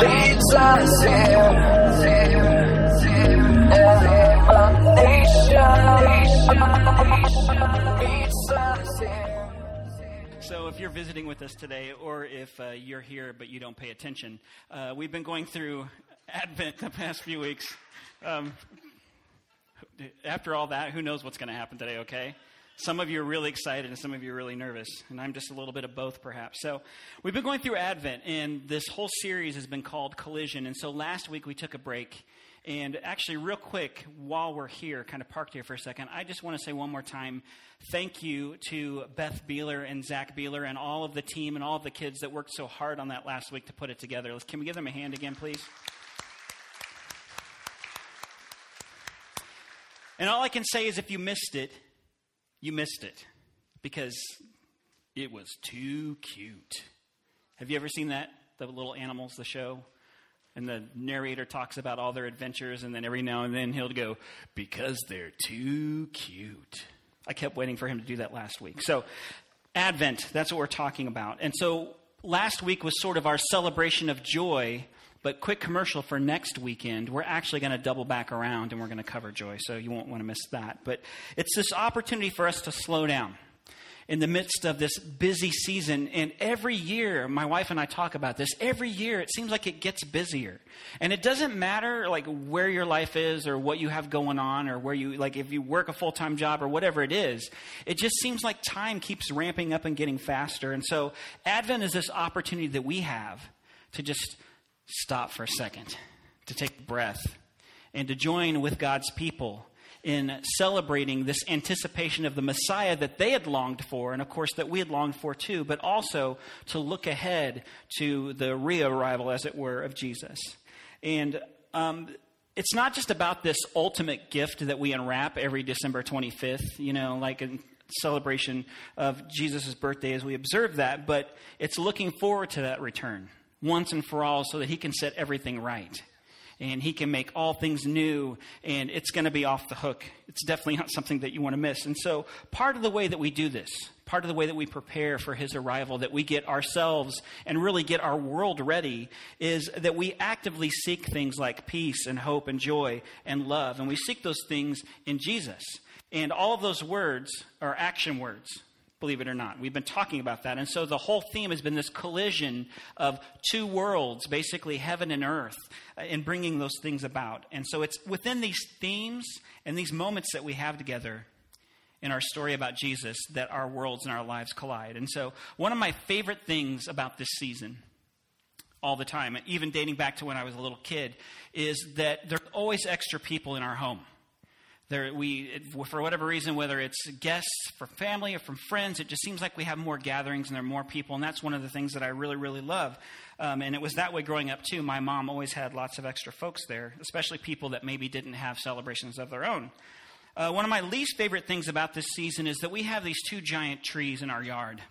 Leads us. So, if you're visiting with us today, or if uh, you're here but you don't pay attention, uh, we've been going through Advent the past few weeks. Um, after all that, who knows what's going to happen today, okay? Some of you are really excited and some of you are really nervous, and I'm just a little bit of both, perhaps. So, we've been going through Advent, and this whole series has been called Collision. And so, last week we took a break. And actually, real quick, while we're here, kind of parked here for a second, I just want to say one more time thank you to Beth Beeler and Zach Beeler and all of the team and all of the kids that worked so hard on that last week to put it together. Can we give them a hand again, please? And all I can say is if you missed it, you missed it because it was too cute. Have you ever seen that? The little animals, the show? And the narrator talks about all their adventures, and then every now and then he'll go, Because they're too cute. I kept waiting for him to do that last week. So, Advent, that's what we're talking about. And so, last week was sort of our celebration of joy, but quick commercial for next weekend. We're actually going to double back around and we're going to cover joy, so you won't want to miss that. But it's this opportunity for us to slow down in the midst of this busy season. And every year, my wife and I talk about this. Every year, it seems like it gets busier. And it doesn't matter like where your life is or what you have going on or where you, like if you work a full time job or whatever it is. It just seems like time keeps ramping up and getting faster. And so, Advent is this opportunity that we have to just stop for a second, to take a breath, and to join with God's people in celebrating this anticipation of the Messiah that they had longed for, and of course that we had longed for too, but also to look ahead to the re-arrival, as it were, of Jesus. And um, it's not just about this ultimate gift that we unwrap every December 25th, you know, like in celebration of Jesus' birthday as we observe that, but it's looking forward to that return once and for all so that he can set everything right and he can make all things new and it's going to be off the hook. It's definitely not something that you want to miss. And so, part of the way that we do this, part of the way that we prepare for his arrival, that we get ourselves and really get our world ready, is that we actively seek things like peace and hope and joy and love. And we seek those things in Jesus. And all of those words are action words believe it or not. We've been talking about that. And so the whole theme has been this collision of two worlds, basically heaven and earth, uh, in bringing those things about. And so it's within these themes and these moments that we have together in our story about Jesus that our worlds and our lives collide. And so one of my favorite things about this season, all the time, even dating back to when I was a little kid, is that there's always extra people in our home. There, we, for whatever reason, whether it's guests from family or from friends, it just seems like we have more gatherings and there are more people, and that's one of the things that I really, really love. Um, and it was that way growing up too. My mom always had lots of extra folks there, especially people that maybe didn't have celebrations of their own. Uh, one of my least favorite things about this season is that we have these two giant trees in our yard.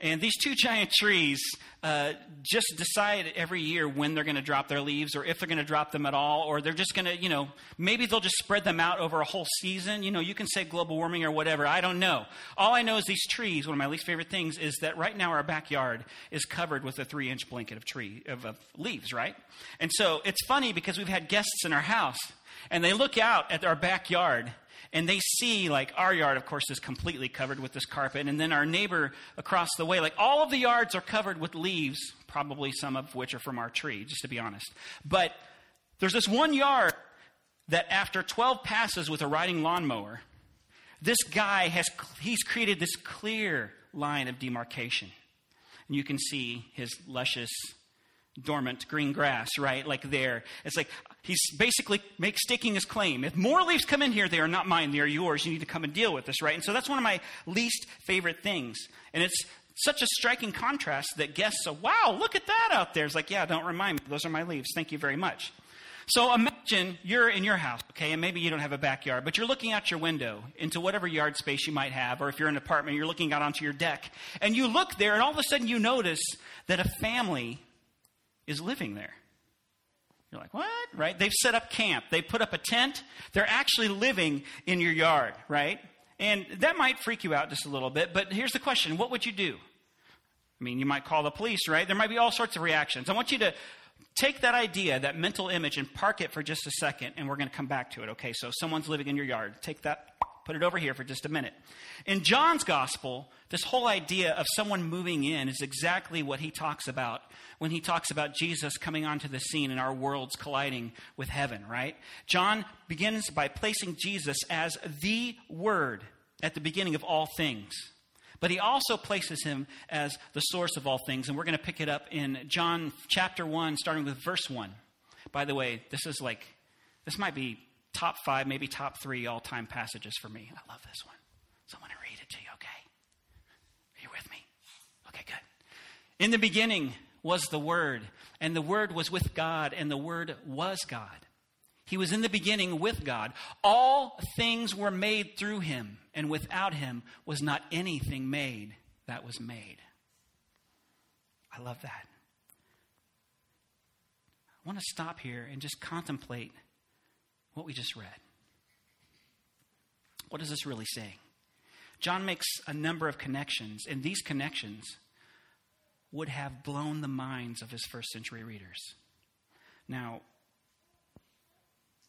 And these two giant trees uh, just decide every year when they're going to drop their leaves or if they're going to drop them at all, or they're just going to, you know, maybe they'll just spread them out over a whole season. You know, you can say global warming or whatever. I don't know. All I know is these trees, one of my least favorite things is that right now our backyard is covered with a three inch blanket of tree, of, of leaves, right? And so it's funny because we've had guests in our house and they look out at our backyard and they see like our yard of course is completely covered with this carpet. And then our neighbor across the way like all of the yards are covered with leaves probably some of which are from our tree just to be honest. But there's this one yard that after 12 passes with a riding lawnmower this guy has he's created this clear line of demarcation. And you can see his luscious dormant green grass right like there. It's like he's basically make, staking his claim. If more leaves come in here they are not mine they are yours. You need to come and deal with this right? And so that's one of my least favorite things. And it's such a striking contrast that guests say wow look at that out there. It's like yeah don't remind me. Those are my leaves. Thank you very much. So imagine you're in your house, okay, and maybe you don't have a backyard, but you're looking out your window into whatever yard space you might have, or if you're in an apartment, you're looking out onto your deck, and you look there, and all of a sudden you notice that a family is living there. You're like, what? Right? They've set up camp. They put up a tent. They're actually living in your yard, right? And that might freak you out just a little bit, but here's the question what would you do? I mean, you might call the police, right? There might be all sorts of reactions. I want you to take that idea, that mental image, and park it for just a second, and we're going to come back to it. Okay, so someone's living in your yard. Take that, put it over here for just a minute. In John's gospel, this whole idea of someone moving in is exactly what he talks about when he talks about Jesus coming onto the scene and our worlds colliding with heaven, right? John begins by placing Jesus as the Word at the beginning of all things. But he also places him as the source of all things. And we're going to pick it up in John chapter 1, starting with verse 1. By the way, this is like, this might be top five, maybe top three all time passages for me. I love this one. So I'm going to read it to you, okay? Are you with me? Okay, good. In the beginning was the Word, and the Word was with God, and the Word was God. He was in the beginning with God. All things were made through him, and without him was not anything made that was made. I love that. I want to stop here and just contemplate what we just read. What is this really saying? John makes a number of connections, and these connections would have blown the minds of his first century readers. Now,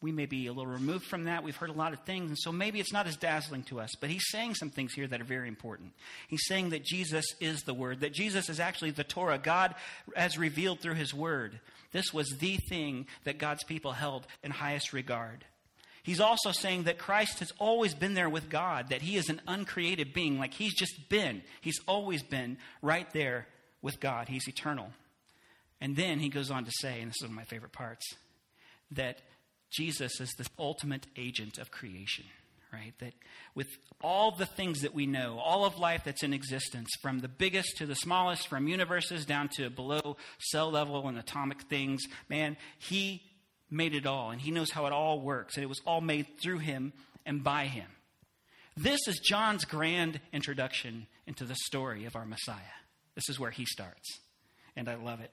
we may be a little removed from that. We've heard a lot of things, and so maybe it's not as dazzling to us. But he's saying some things here that are very important. He's saying that Jesus is the Word, that Jesus is actually the Torah, God as revealed through His Word. This was the thing that God's people held in highest regard. He's also saying that Christ has always been there with God, that He is an uncreated being, like He's just been. He's always been right there with God. He's eternal. And then he goes on to say, and this is one of my favorite parts, that Jesus is the ultimate agent of creation, right? That with all the things that we know, all of life that's in existence, from the biggest to the smallest, from universes down to below cell level and atomic things, man, he made it all, and he knows how it all works, and it was all made through him and by him. This is John's grand introduction into the story of our Messiah. This is where he starts, and I love it.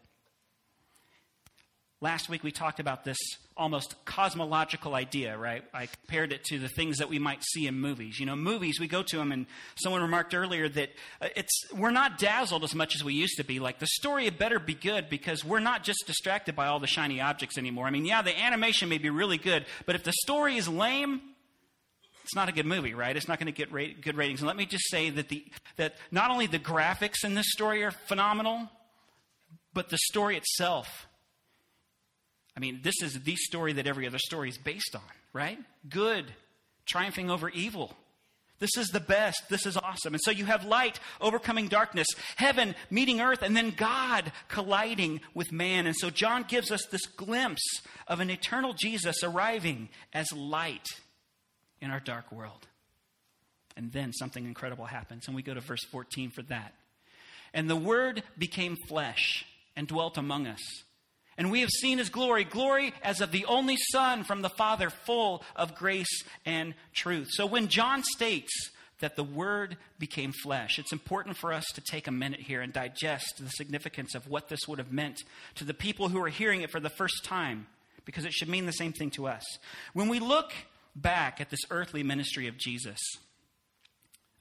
Last week we talked about this almost cosmological idea, right? I compared it to the things that we might see in movies. You know, movies, we go to them, and someone remarked earlier that uh, it's, we're not dazzled as much as we used to be. Like, the story had better be good because we're not just distracted by all the shiny objects anymore. I mean, yeah, the animation may be really good, but if the story is lame, it's not a good movie, right? It's not going to get good ratings. And let me just say that, the, that not only the graphics in this story are phenomenal, but the story itself I mean, this is the story that every other story is based on, right? Good, triumphing over evil. This is the best. This is awesome. And so you have light overcoming darkness, heaven meeting earth, and then God colliding with man. And so John gives us this glimpse of an eternal Jesus arriving as light in our dark world. And then something incredible happens. And we go to verse 14 for that. And the Word became flesh and dwelt among us and we have seen his glory, glory as of the only Son from the Father, full of grace and truth. So when John states that the Word became flesh, it's important for us to take a minute here and digest the significance of what this would have meant to the people who are hearing it for the first time, because it should mean the same thing to us. When we look back at this earthly ministry of Jesus,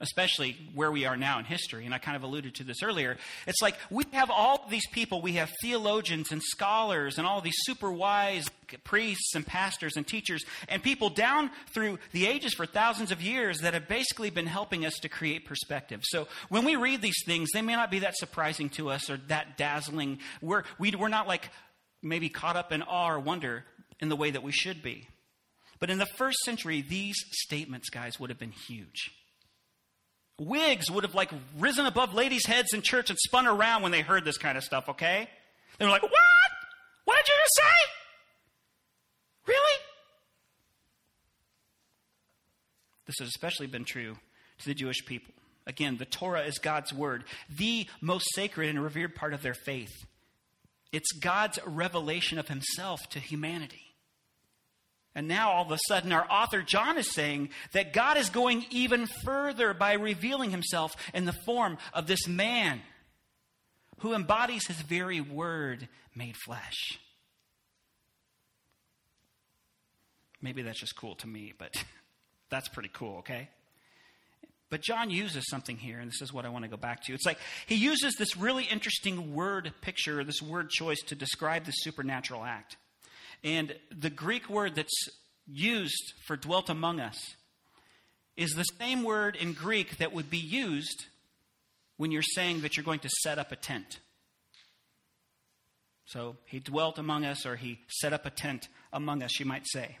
especially where we are now in history. And I kind of alluded to this earlier. It's like we have all these people, we have theologians and scholars and all these super wise priests and pastors and teachers and people down through the ages for thousands of years that have basically been helping us to create perspective. So when we read these things, they may not be that surprising to us or that dazzling. We're, we, we are not like maybe caught up in awe or wonder in the way that we should be. But in the first century, these statements, guys, would have been huge. Wigs would have like risen above ladies' heads in church and spun around when they heard this kind of stuff, okay? They were like, What? What did you just say? Really? This has especially been true to the Jewish people. Again, the Torah is God's word, the most sacred and revered part of their faith. It's God's revelation of himself to humanity. And now all of a sudden, our author John is saying that God is going even further by revealing himself in the form of this man who embodies his very word made flesh. Maybe that's just cool to me, but that's pretty cool, okay? But John uses something here, and this is what I want to go back to. It's like he uses this really interesting word picture, this word choice to describe the supernatural act. And the Greek word that's used for dwelt among us is the same word in Greek that would be used when you're saying that you're going to set up a tent. So he dwelt among us, or he set up a tent among us, you might say.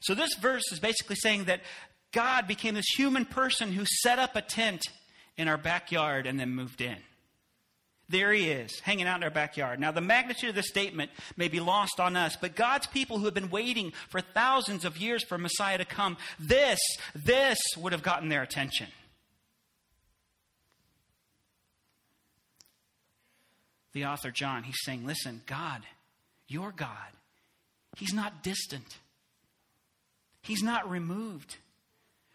So this verse is basically saying that God became this human person who set up a tent in our backyard and then moved in. There he is, hanging out in our backyard. Now, the magnitude of this statement may be lost on us, but God's people who have been waiting for thousands of years for Messiah to come, this, this would have gotten their attention. The author, John, he's saying, Listen, God, your God, he's not distant, he's not removed.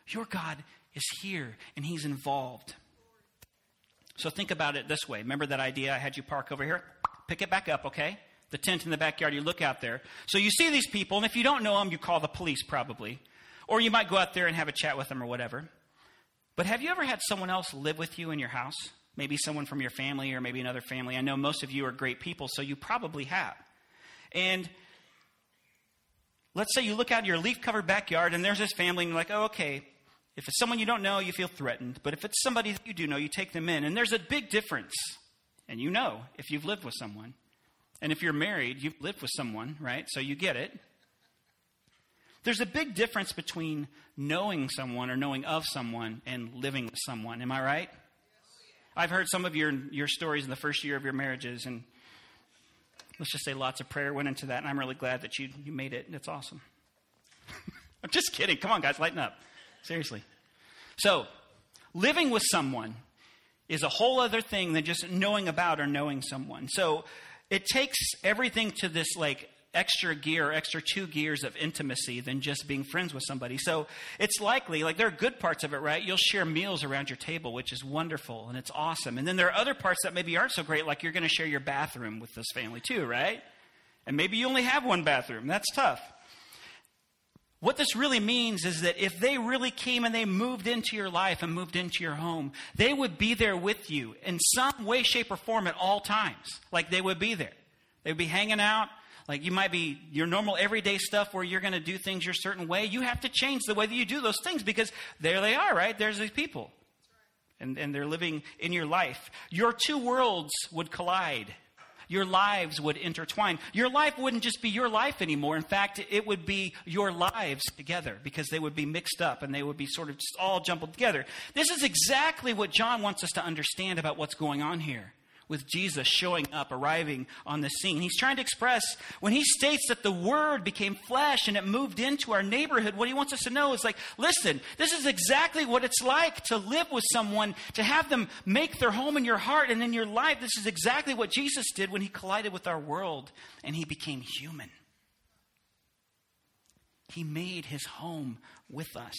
Your God is here and he's involved. So think about it this way. Remember that idea I had you park over here? Pick it back up, okay? The tent in the backyard, you look out there. So you see these people, and if you don't know them, you call the police probably. Or you might go out there and have a chat with them or whatever. But have you ever had someone else live with you in your house? Maybe someone from your family or maybe another family. I know most of you are great people, so you probably have. And let's say you look out your leaf covered backyard and there's this family, and you're like, oh, okay, if it's someone you don't know, you feel threatened. But if it's somebody you do know, you take them in. And there's a big difference. And you know if you've lived with someone. And if you're married, you've lived with someone, right? So you get it. There's a big difference between knowing someone or knowing of someone and living with someone. Am I right? I've heard some of your, your stories in the first year of your marriages, and let's just say lots of prayer went into that, and I'm really glad that you, you made it. It's awesome. I'm just kidding. Come on, guys, lighten up. Seriously. So, living with someone is a whole other thing than just knowing about or knowing someone. So, it takes everything to this like extra gear, extra two gears of intimacy than just being friends with somebody. So it's likely, like, there are good parts of it, right? You'll share meals around your table, which is wonderful and it's awesome. And then there are other parts that maybe aren't so great, like you're going to share your bathroom with this family too, right? And maybe you only have one bathroom. That's tough. What this really means is that if they really came and they moved into your life and moved into your home, they would be there with you in some way, shape, or form at all times. Like they would be there. They would be hanging out. Like you might be your normal everyday stuff where you're going to do things your certain way. You have to change the way that you do those things because there they are, right? There's these people. And, and they're living in your life. Your two worlds would collide your lives would intertwine. Your life wouldn't just be your life anymore. In fact, it would be your lives together because they would be mixed up and they would be sort of just all jumbled together. This is exactly what John wants us to understand about what's going on here with Jesus showing up, arriving on the scene. He's trying to express, when he states that the Word became flesh and it moved into our neighborhood, what he wants us to know is like, listen, this is exactly what it's like to live with someone, to have them make their home in your heart and in your life. This is exactly what Jesus did when he collided with our world and he became human. He made his home with us.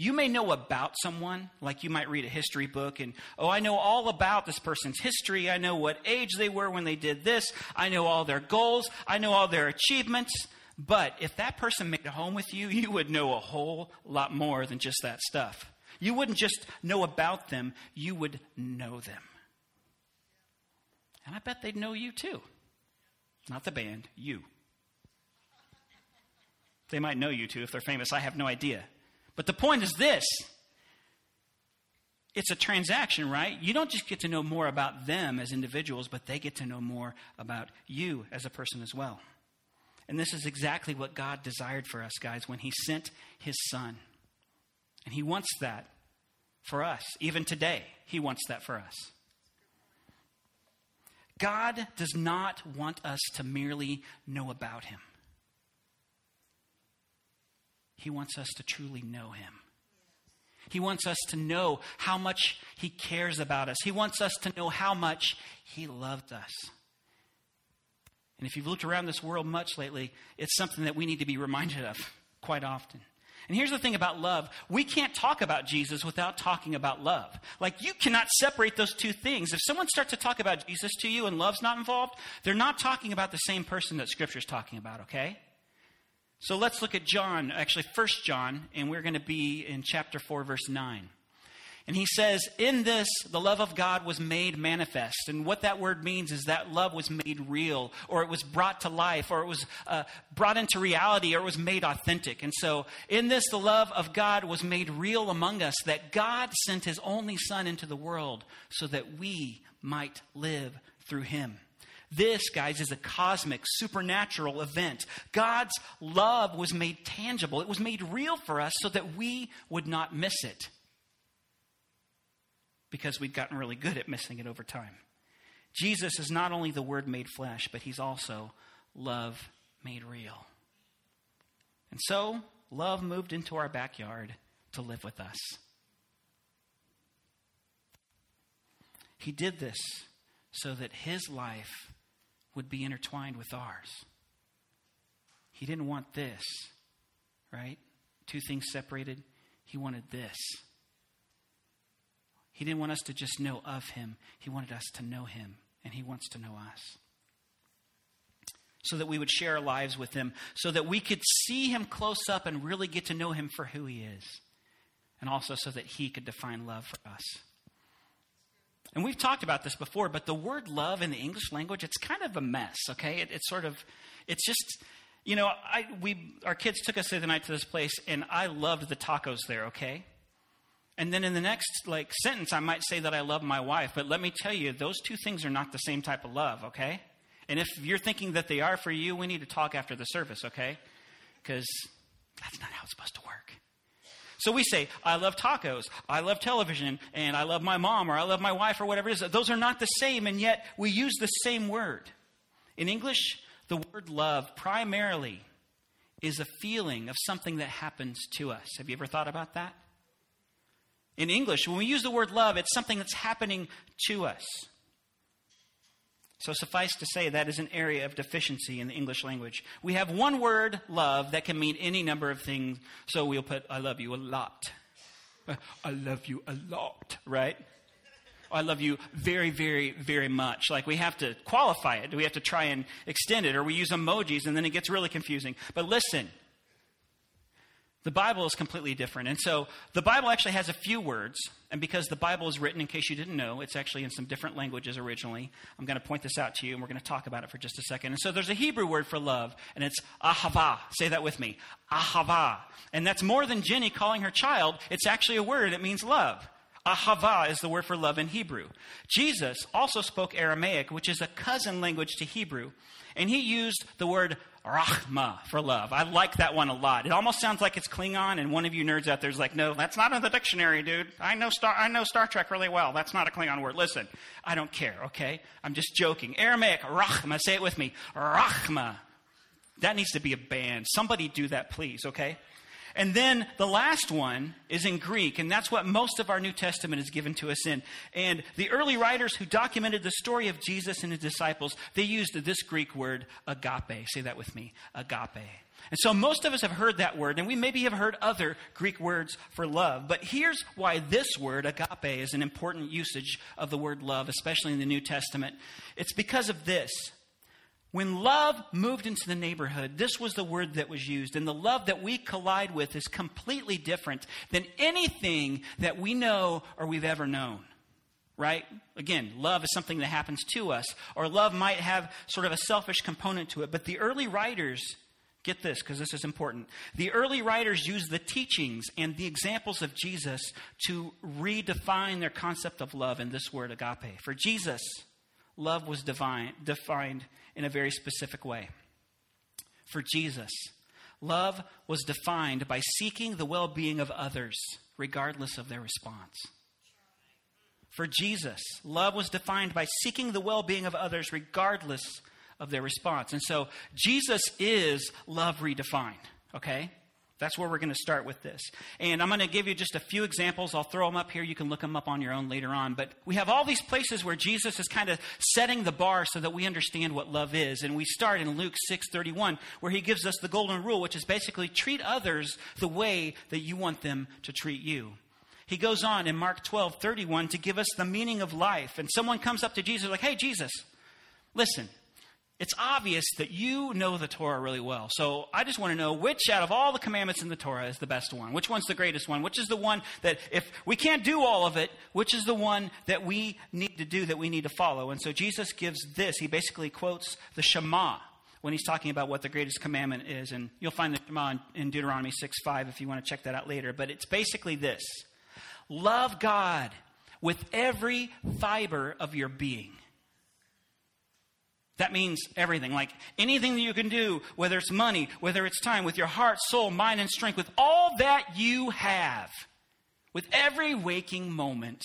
You may know about someone, like you might read a history book and, oh, I know all about this person's history. I know what age they were when they did this. I know all their goals. I know all their achievements. But if that person made a home with you, you would know a whole lot more than just that stuff. You wouldn't just know about them, you would know them. And I bet they'd know you too. Not the band, you. They might know you too if they're famous. I have no idea. But the point is this it's a transaction, right? You don't just get to know more about them as individuals, but they get to know more about you as a person as well. And this is exactly what God desired for us, guys, when He sent His Son. And He wants that for us. Even today, He wants that for us. God does not want us to merely know about Him. He wants us to truly know Him. He wants us to know how much He cares about us. He wants us to know how much He loved us. And if you've looked around this world much lately, it's something that we need to be reminded of quite often. And here's the thing about love we can't talk about Jesus without talking about love. Like, you cannot separate those two things. If someone starts to talk about Jesus to you and love's not involved, they're not talking about the same person that Scripture's talking about, okay? So let's look at John, actually, First John, and we're going to be in chapter 4, verse 9. And he says, In this, the love of God was made manifest. And what that word means is that love was made real, or it was brought to life, or it was uh, brought into reality, or it was made authentic. And so, in this, the love of God was made real among us, that God sent his only Son into the world so that we might live through him. This, guys, is a cosmic, supernatural event. God's love was made tangible, it was made real for us so that we would not miss it because we'd gotten really good at missing it over time. Jesus is not only the Word made flesh, but He's also love made real. And so, love moved into our backyard to live with us. He did this so that His life would be intertwined with ours. He didn't want this, right? Two things separated. He wanted this. He didn't want us to just know of him, he wanted us to know him, and he wants to know us. So that we would share our lives with him, so that we could see him close up and really get to know him for who he is, and also so that he could define love for us. And we've talked about this before, but the word love in the English language, it's kind of a mess, okay? It, it's sort of, it's just, you know, I, we, our kids took us the other night to this place, and I loved the tacos there, okay? And then in the next like sentence, I might say that I love my wife. But let me tell you, those two things are not the same type of love, okay? And if you're thinking that they are for you, we need to talk after the service, okay? Because that's not how it's supposed to work. So we say, I love tacos, I love television, and I love my mom, or I love my wife, or whatever it is. Those are not the same, and yet we use the same word. In English, the word love primarily is a feeling of something that happens to us. Have you ever thought about that? In English, when we use the word love, it's something that's happening to us. So, suffice to say, that is an area of deficiency in the English language. We have one word, love, that can mean any number of things. So, we'll put, I love you a lot. I love you a lot, right? I love you very, very, very much. Like we have to qualify it. We have to try and extend it, or we use emojis, and then it gets really confusing. But listen, the Bible is completely different. And so the Bible actually has a few words. And because the Bible is written, in case you didn't know, it's actually in some different languages originally. I'm going to point this out to you, and we're going to talk about it for just a second. And so there's a Hebrew word for love, and it's ahava. Say that with me ahava. And that's more than Jenny calling her child, it's actually a word, it means love. Ahava is the word for love in Hebrew. Jesus also spoke Aramaic, which is a cousin language to Hebrew, and he used the word Rachma for love. I like that one a lot. It almost sounds like it's Klingon, and one of you nerds out there is like, no, that's not in the dictionary, dude. I know Star, I know Star Trek really well. That's not a Klingon word. Listen, I don't care, okay? I'm just joking. Aramaic, Rahma, say it with me. Rahma. That needs to be a band. Somebody do that, please, okay? And then the last one is in Greek, and that's what most of our New Testament is given to us in. And the early writers who documented the story of Jesus and his disciples, they used this Greek word, agape. Say that with me, agape. And so most of us have heard that word, and we maybe have heard other Greek words for love. But here's why this word, agape, is an important usage of the word love, especially in the New Testament. It's because of this. When love moved into the neighborhood, this was the word that was used. And the love that we collide with is completely different than anything that we know or we've ever known. Right? Again, love is something that happens to us, or love might have sort of a selfish component to it. But the early writers, get this because this is important. The early writers used the teachings and the examples of Jesus to redefine their concept of love in this word agape. For Jesus, love was divine, defined in a very specific way. For Jesus, love was defined by seeking the well being of others, regardless of their response. For Jesus, love was defined by seeking the well being of others, regardless of their response. And so, Jesus is love redefined, okay? That's where we're going to start with this. And I'm going to give you just a few examples. I'll throw them up here. You can look them up on your own later on. But we have all these places where Jesus is kind of setting the bar so that we understand what love is. And we start in Luke 6:31 where he gives us the golden rule, which is basically treat others the way that you want them to treat you. He goes on in Mark 12:31 to give us the meaning of life. And someone comes up to Jesus like, "Hey Jesus, listen. It's obvious that you know the Torah really well. So I just want to know which out of all the commandments in the Torah is the best one? Which one's the greatest one? Which is the one that if we can't do all of it, which is the one that we need to do, that we need to follow? And so Jesus gives this. He basically quotes the Shema when he's talking about what the greatest commandment is. And you'll find the Shema in Deuteronomy 6 5 if you want to check that out later. But it's basically this love God with every fiber of your being. That means everything. Like anything that you can do, whether it's money, whether it's time, with your heart, soul, mind, and strength, with all that you have, with every waking moment,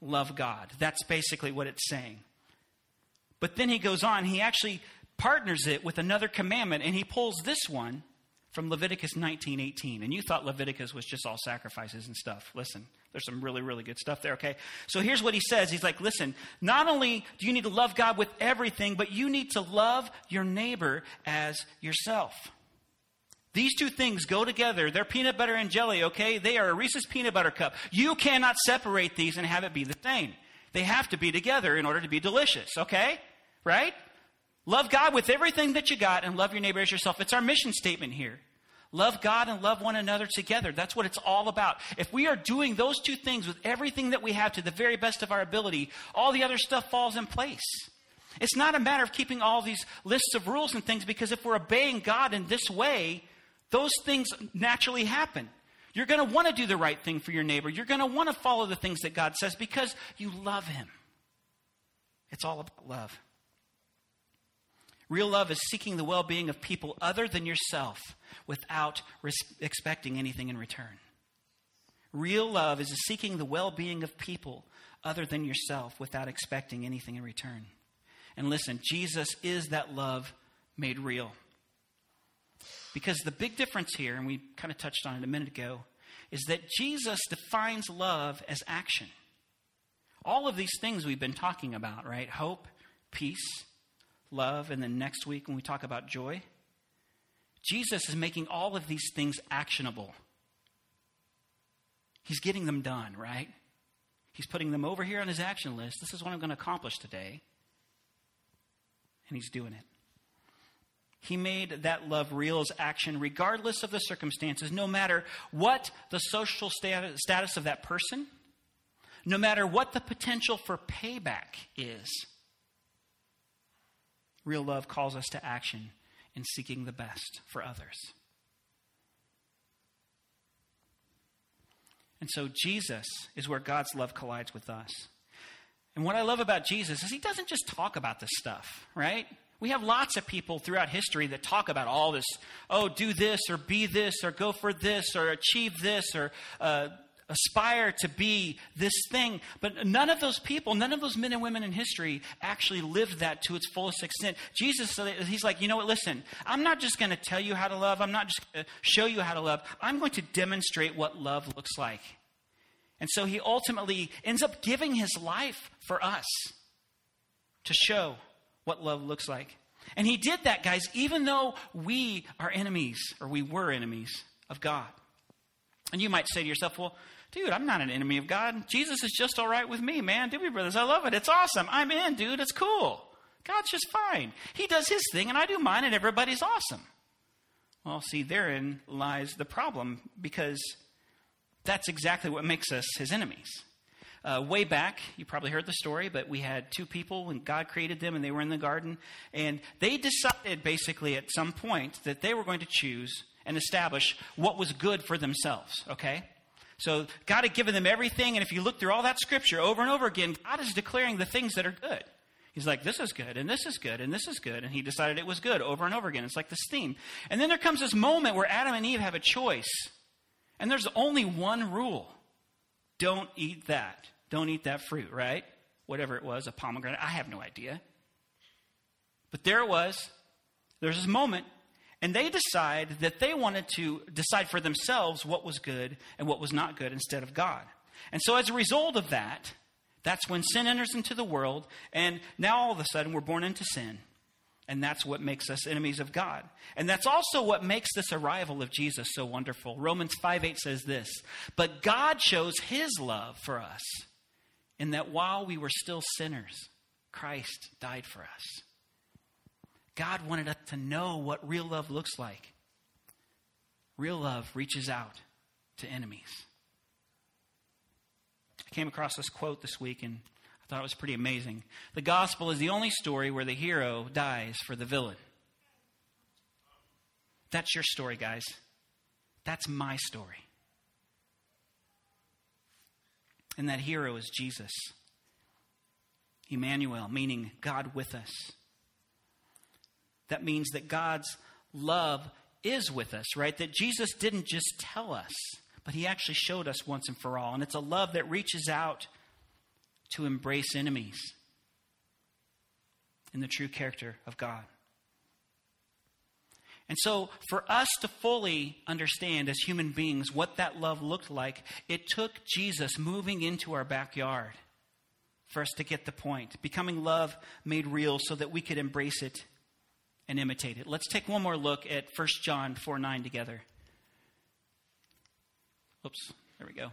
love God. That's basically what it's saying. But then he goes on, he actually partners it with another commandment, and he pulls this one from Leviticus 19:18. And you thought Leviticus was just all sacrifices and stuff. Listen, there's some really really good stuff there, okay? So here's what he says. He's like, "Listen, not only do you need to love God with everything, but you need to love your neighbor as yourself." These two things go together. They're peanut butter and jelly, okay? They are a Reese's peanut butter cup. You cannot separate these and have it be the same. They have to be together in order to be delicious, okay? Right? Love God with everything that you got and love your neighbor as yourself. It's our mission statement here. Love God and love one another together. That's what it's all about. If we are doing those two things with everything that we have to the very best of our ability, all the other stuff falls in place. It's not a matter of keeping all these lists of rules and things because if we're obeying God in this way, those things naturally happen. You're going to want to do the right thing for your neighbor. You're going to want to follow the things that God says because you love Him. It's all about love. Real love is seeking the well being of people other than yourself without res- expecting anything in return. Real love is seeking the well being of people other than yourself without expecting anything in return. And listen, Jesus is that love made real. Because the big difference here, and we kind of touched on it a minute ago, is that Jesus defines love as action. All of these things we've been talking about, right? Hope, peace, love, and then next week when we talk about joy, Jesus is making all of these things actionable. He's getting them done, right? He's putting them over here on his action list. This is what I'm going to accomplish today. And he's doing it. He made that love real as action, regardless of the circumstances, no matter what the social status of that person, no matter what the potential for payback is. Real love calls us to action in seeking the best for others. And so Jesus is where God's love collides with us. And what I love about Jesus is he doesn't just talk about this stuff, right? We have lots of people throughout history that talk about all this, oh, do this or be this or go for this or achieve this or uh, aspire to be this thing. But none of those people, none of those men and women in history actually lived that to its fullest extent. Jesus, he's like, you know what, listen, I'm not just going to tell you how to love, I'm not just going to show you how to love, I'm going to demonstrate what love looks like. And so he ultimately ends up giving his life for us to show what love looks like. And he did that, guys, even though we are enemies, or we were enemies of God. And you might say to yourself, well, dude, I'm not an enemy of God. Jesus is just all right with me, man. Doobie Brothers? I love it. It's awesome. I'm in, dude. It's cool. God's just fine. He does his thing, and I do mine, and everybody's awesome. Well, see, therein lies the problem because that's exactly what makes us his enemies. Uh, way back, you probably heard the story, but we had two people when God created them and they were in the garden. And they decided basically at some point that they were going to choose and establish what was good for themselves, okay? So God had given them everything, and if you look through all that scripture over and over again, God is declaring the things that are good. He's like, this is good, and this is good, and this is good. And he decided it was good over and over again. It's like this theme. And then there comes this moment where Adam and Eve have a choice. And there's only one rule don't eat that. Don't eat that fruit, right? Whatever it was, a pomegranate. I have no idea. But there it was. There's this moment and they decide that they wanted to decide for themselves what was good and what was not good instead of God. And so, as a result of that, that's when sin enters into the world, and now all of a sudden we're born into sin. And that's what makes us enemies of God. And that's also what makes this arrival of Jesus so wonderful. Romans 5 8 says this But God shows his love for us in that while we were still sinners, Christ died for us. God wanted us to know what real love looks like. Real love reaches out to enemies. I came across this quote this week and I thought it was pretty amazing. The gospel is the only story where the hero dies for the villain. That's your story, guys. That's my story. And that hero is Jesus. Emmanuel, meaning God with us. That means that God's love is with us, right? That Jesus didn't just tell us, but he actually showed us once and for all. And it's a love that reaches out to embrace enemies in the true character of God. And so, for us to fully understand as human beings what that love looked like, it took Jesus moving into our backyard for us to get the point. Becoming love made real so that we could embrace it and imitate it. Let's take one more look at 1 John 4 9 together. Oops, there we go.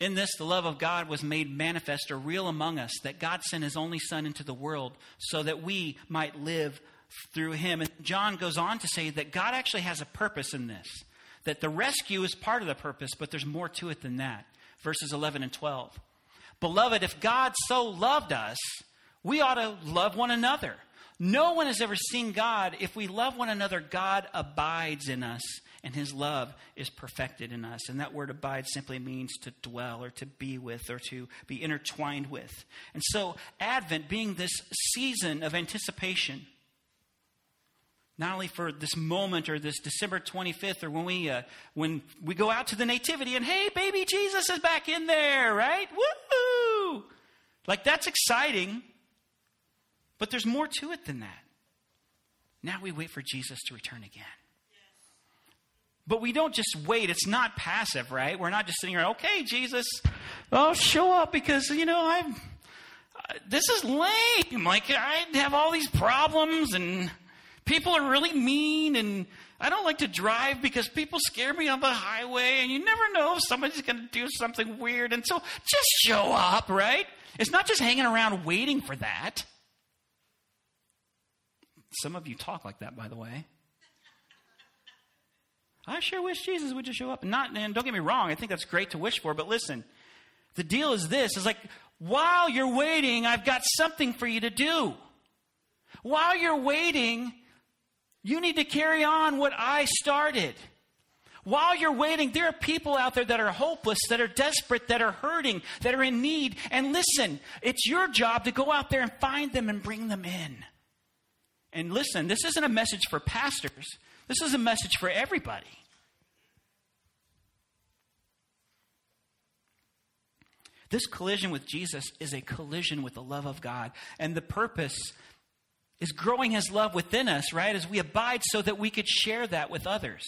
In this, the love of God was made manifest or real among us, that God sent his only Son into the world so that we might live through him. And John goes on to say that God actually has a purpose in this, that the rescue is part of the purpose, but there's more to it than that. Verses 11 and 12. Beloved, if God so loved us, we ought to love one another. No one has ever seen God. If we love one another, God abides in us, and his love is perfected in us. And that word abide simply means to dwell or to be with or to be intertwined with. And so, Advent being this season of anticipation, not only for this moment or this December 25th or when we, uh, when we go out to the nativity and hey, baby Jesus is back in there, right? Woohoo! Like that's exciting. But there's more to it than that. Now we wait for Jesus to return again. But we don't just wait. It's not passive, right? We're not just sitting here, okay, Jesus, oh, show up because, you know, I'm, uh, this is lame. Like, I have all these problems and people are really mean and I don't like to drive because people scare me on the highway and you never know if somebody's going to do something weird. And so just show up, right? It's not just hanging around waiting for that. Some of you talk like that, by the way. I sure wish Jesus would just show up. Not, and don't get me wrong, I think that's great to wish for, but listen, the deal is this is like, while you're waiting, I've got something for you to do. While you're waiting, you need to carry on what I started. While you're waiting, there are people out there that are hopeless, that are desperate, that are hurting, that are in need. And listen, it's your job to go out there and find them and bring them in. And listen, this isn't a message for pastors, this is a message for everybody. This collision with Jesus is a collision with the love of God. And the purpose is growing his love within us, right? As we abide so that we could share that with others.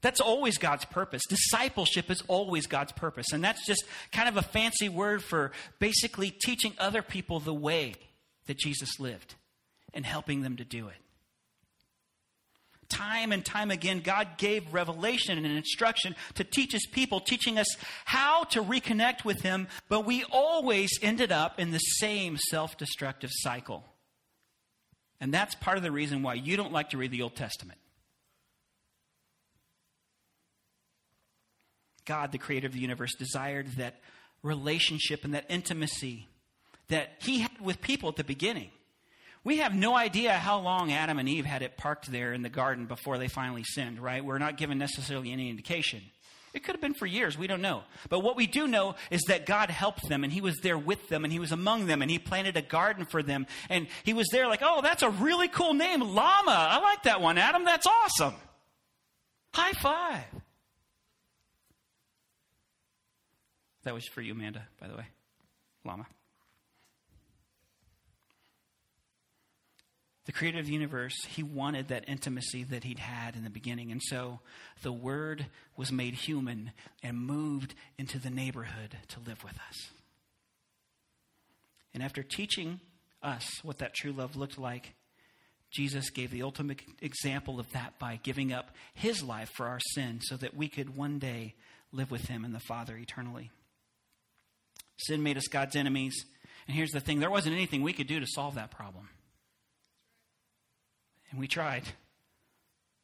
That's always God's purpose. Discipleship is always God's purpose. And that's just kind of a fancy word for basically teaching other people the way that Jesus lived and helping them to do it. Time and time again, God gave revelation and instruction to teach his people, teaching us how to reconnect with him, but we always ended up in the same self destructive cycle. And that's part of the reason why you don't like to read the Old Testament. God, the creator of the universe, desired that relationship and that intimacy that he had with people at the beginning. We have no idea how long Adam and Eve had it parked there in the garden before they finally sinned, right? We're not given necessarily any indication. It could have been for years. We don't know. But what we do know is that God helped them and He was there with them and He was among them and He planted a garden for them. And He was there like, oh, that's a really cool name, Llama. I like that one, Adam. That's awesome. High five. That was for you, Amanda, by the way. Llama. The creator of the universe, he wanted that intimacy that he'd had in the beginning. And so the word was made human and moved into the neighborhood to live with us. And after teaching us what that true love looked like, Jesus gave the ultimate example of that by giving up his life for our sin so that we could one day live with him and the Father eternally. Sin made us God's enemies. And here's the thing there wasn't anything we could do to solve that problem. And we tried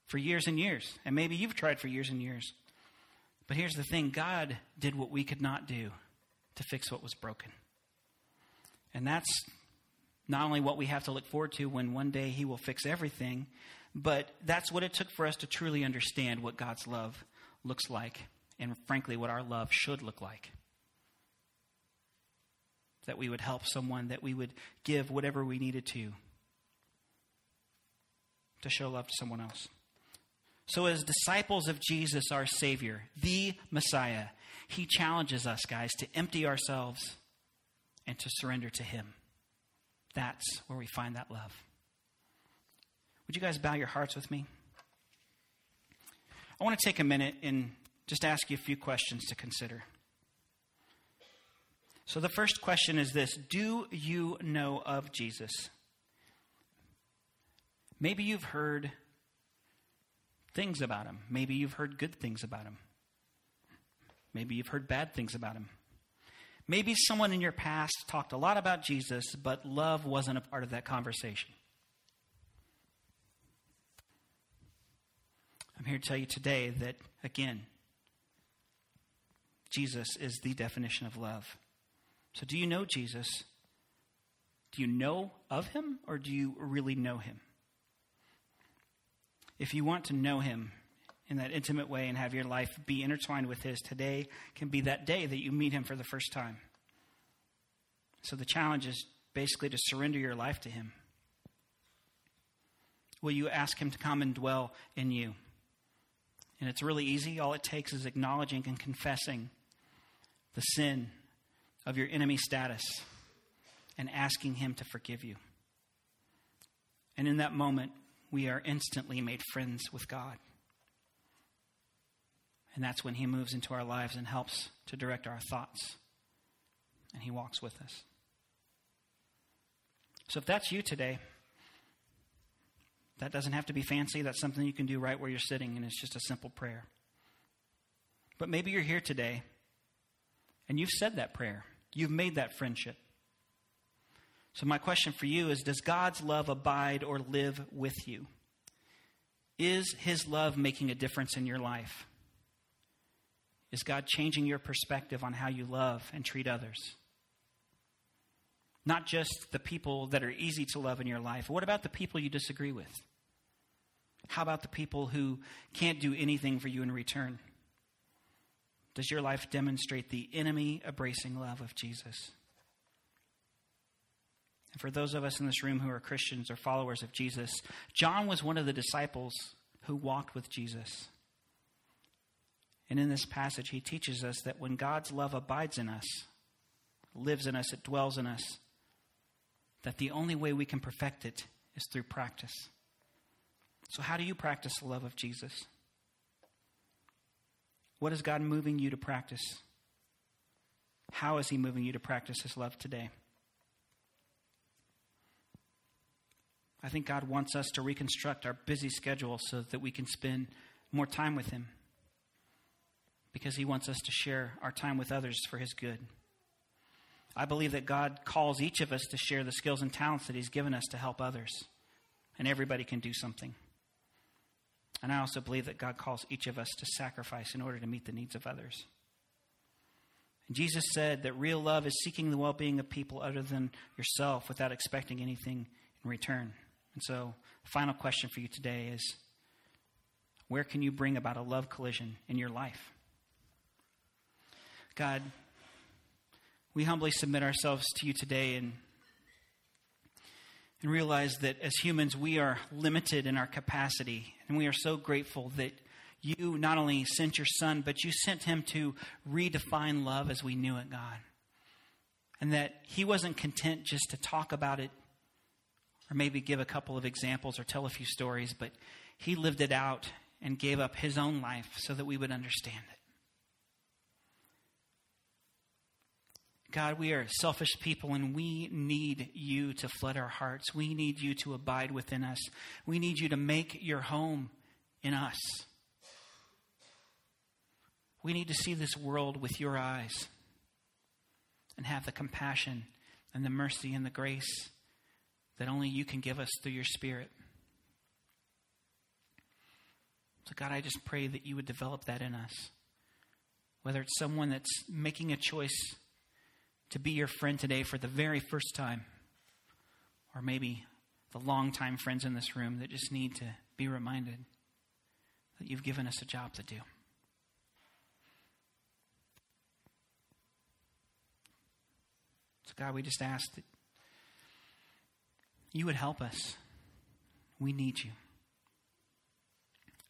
for years and years. And maybe you've tried for years and years. But here's the thing God did what we could not do to fix what was broken. And that's not only what we have to look forward to when one day He will fix everything, but that's what it took for us to truly understand what God's love looks like, and frankly, what our love should look like. That we would help someone, that we would give whatever we needed to to show love to someone else. So, as disciples of Jesus, our Savior, the Messiah, He challenges us, guys, to empty ourselves and to surrender to Him. That's where we find that love. Would you guys bow your hearts with me? I want to take a minute and just ask you a few questions to consider. So, the first question is this Do you know of Jesus? Maybe you've heard things about him. Maybe you've heard good things about him. Maybe you've heard bad things about him. Maybe someone in your past talked a lot about Jesus, but love wasn't a part of that conversation. I'm here to tell you today that, again, Jesus is the definition of love. So, do you know Jesus? Do you know of him, or do you really know him? If you want to know him in that intimate way and have your life be intertwined with his, today can be that day that you meet him for the first time. So, the challenge is basically to surrender your life to him. Will you ask him to come and dwell in you? And it's really easy. All it takes is acknowledging and confessing the sin of your enemy status and asking Him to forgive you. And in that moment, we are instantly made friends with God. And that's when He moves into our lives and helps to direct our thoughts. And He walks with us. So if that's you today, that doesn't have to be fancy. That's something you can do right where you're sitting, and it's just a simple prayer. But maybe you're here today and you've said that prayer, you've made that friendship. So, my question for you is Does God's love abide or live with you? Is His love making a difference in your life? Is God changing your perspective on how you love and treat others? Not just the people that are easy to love in your life. What about the people you disagree with? How about the people who can't do anything for you in return? Does your life demonstrate the enemy embracing love of Jesus? And for those of us in this room who are Christians or followers of Jesus, John was one of the disciples who walked with Jesus. And in this passage, he teaches us that when God's love abides in us, lives in us, it dwells in us, that the only way we can perfect it is through practice. So, how do you practice the love of Jesus? What is God moving you to practice? How is He moving you to practice His love today? I think God wants us to reconstruct our busy schedule so that we can spend more time with Him because He wants us to share our time with others for His good. I believe that God calls each of us to share the skills and talents that He's given us to help others, and everybody can do something. And I also believe that God calls each of us to sacrifice in order to meet the needs of others. Jesus said that real love is seeking the well being of people other than yourself without expecting anything in return. And so, final question for you today is where can you bring about a love collision in your life? God, we humbly submit ourselves to you today and and realize that as humans, we are limited in our capacity. And we are so grateful that you not only sent your son, but you sent him to redefine love as we knew it, God. And that he wasn't content just to talk about it or maybe give a couple of examples or tell a few stories, but he lived it out and gave up his own life so that we would understand it. God, we are selfish people and we need you to flood our hearts. We need you to abide within us. We need you to make your home in us. We need to see this world with your eyes and have the compassion and the mercy and the grace that only you can give us through your Spirit. So, God, I just pray that you would develop that in us. Whether it's someone that's making a choice to be your friend today for the very first time, or maybe the longtime friends in this room that just need to be reminded that you've given us a job to do. So, God, we just ask that you would help us. We need you.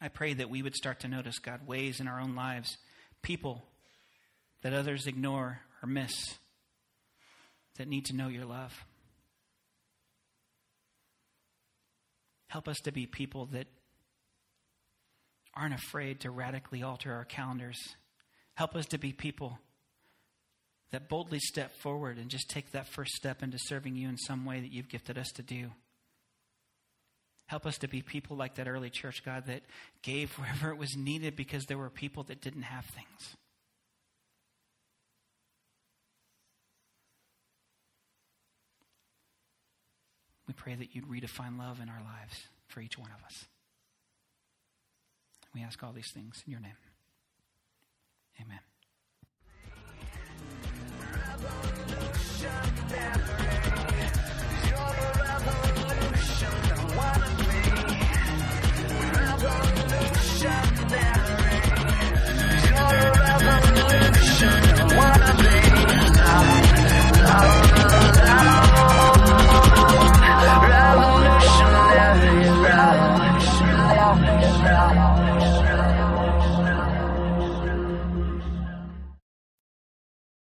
I pray that we would start to notice, God, ways in our own lives, people that others ignore or miss that need to know your love. Help us to be people that aren't afraid to radically alter our calendars. Help us to be people that boldly step forward and just take that first step into serving you in some way that you've gifted us to do. Help us to be people like that early church, God, that gave wherever it was needed because there were people that didn't have things. We pray that you'd redefine love in our lives for each one of us. We ask all these things in your name. Rock